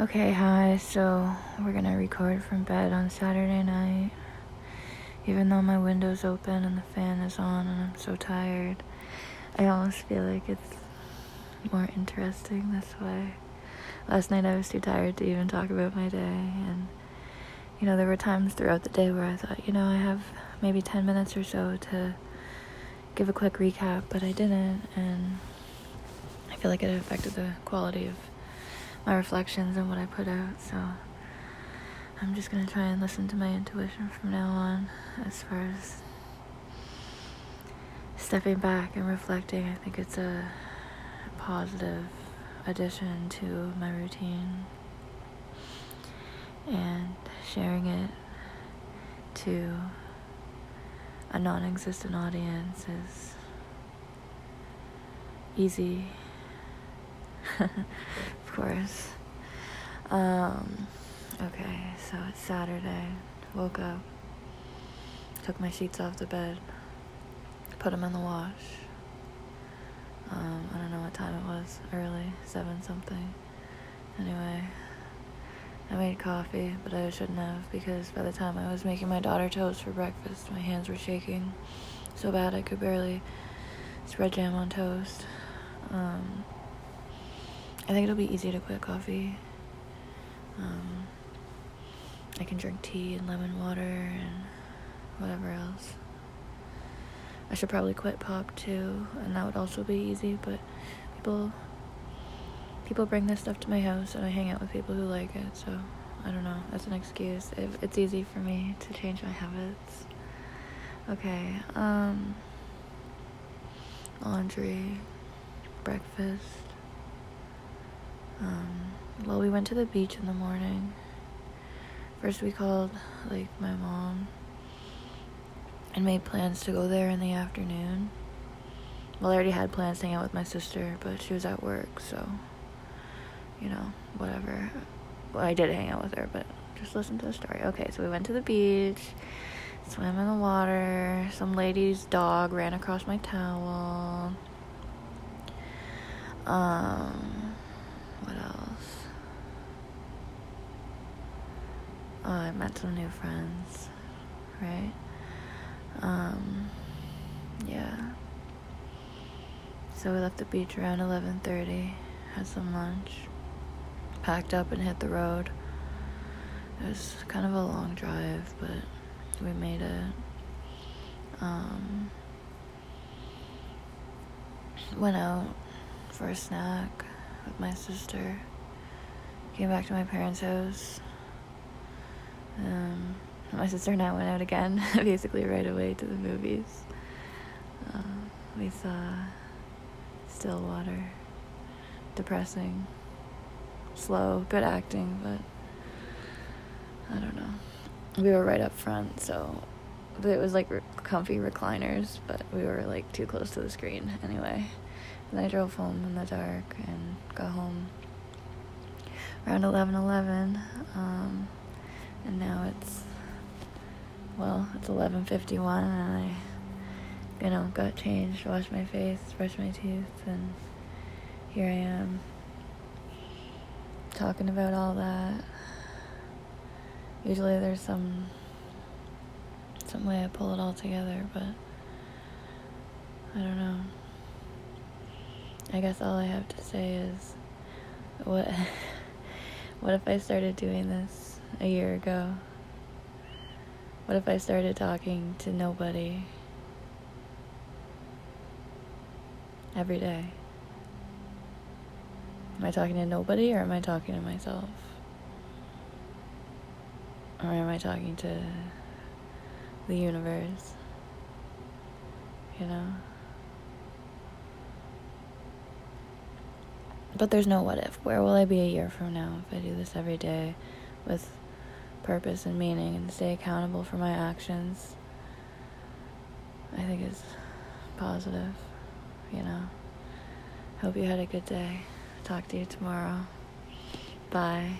Okay, hi. So we're gonna record from bed on Saturday night. Even though my window's open and the fan is on and I'm so tired, I almost feel like it's more interesting this way. Last night I was too tired to even talk about my day, and you know, there were times throughout the day where I thought, you know, I have maybe 10 minutes or so to give a quick recap, but I didn't, and I feel like it affected the quality of my reflections and what I put out. So I'm just gonna try and listen to my intuition from now on as far as stepping back and reflecting. I think it's a positive addition to my routine and sharing it to a non existent audience is easy of course. Um, okay, so it's Saturday. Woke up, took my sheets off the bed, put them in the wash. Um, I don't know what time it was, early, seven something. Anyway, I made coffee, but I shouldn't have because by the time I was making my daughter toast for breakfast, my hands were shaking so bad I could barely spread jam on toast. Um, I think it'll be easy to quit coffee. Um, I can drink tea and lemon water and whatever else. I should probably quit pop too, and that would also be easy. But people, people bring this stuff to my house, and I hang out with people who like it. So I don't know. That's an excuse. If it's easy for me to change my habits. Okay. Um. Laundry, breakfast. Um, well, we went to the beach in the morning. First, we called like my mom and made plans to go there in the afternoon. Well, I already had plans to hang out with my sister, but she was at work, so you know, whatever. Well, I did hang out with her, but just listen to the story. Okay, so we went to the beach, swam in the water. Some lady's dog ran across my towel. Um, what else? Oh, I met some new friends, right? Um, yeah. So we left the beach around 11:30, had some lunch, packed up and hit the road. It was kind of a long drive, but we made it. Um, went out for a snack with my sister. Came back to my parents' house. Um, my sister and I went out again, basically right away to the movies. Uh, we saw Stillwater. Depressing. Slow, good acting, but I don't know. We were right up front, so it was like comfy recliners, but we were like too close to the screen anyway. And I drove home in the dark and got home around 11 11. Um, and now it's, well, it's 11.51 and I, you know, got changed, washed my face, brushed my teeth, and here I am talking about all that. Usually there's some some way I pull it all together, but I don't know. I guess all I have to say is what what if I started doing this a year ago? What if I started talking to nobody every day? Am I talking to nobody or am I talking to myself? Or am I talking to the universe? You know? But there's no what if. Where will I be a year from now if I do this every day with purpose and meaning and stay accountable for my actions? I think it's positive, you know. Hope you had a good day. Talk to you tomorrow. Bye.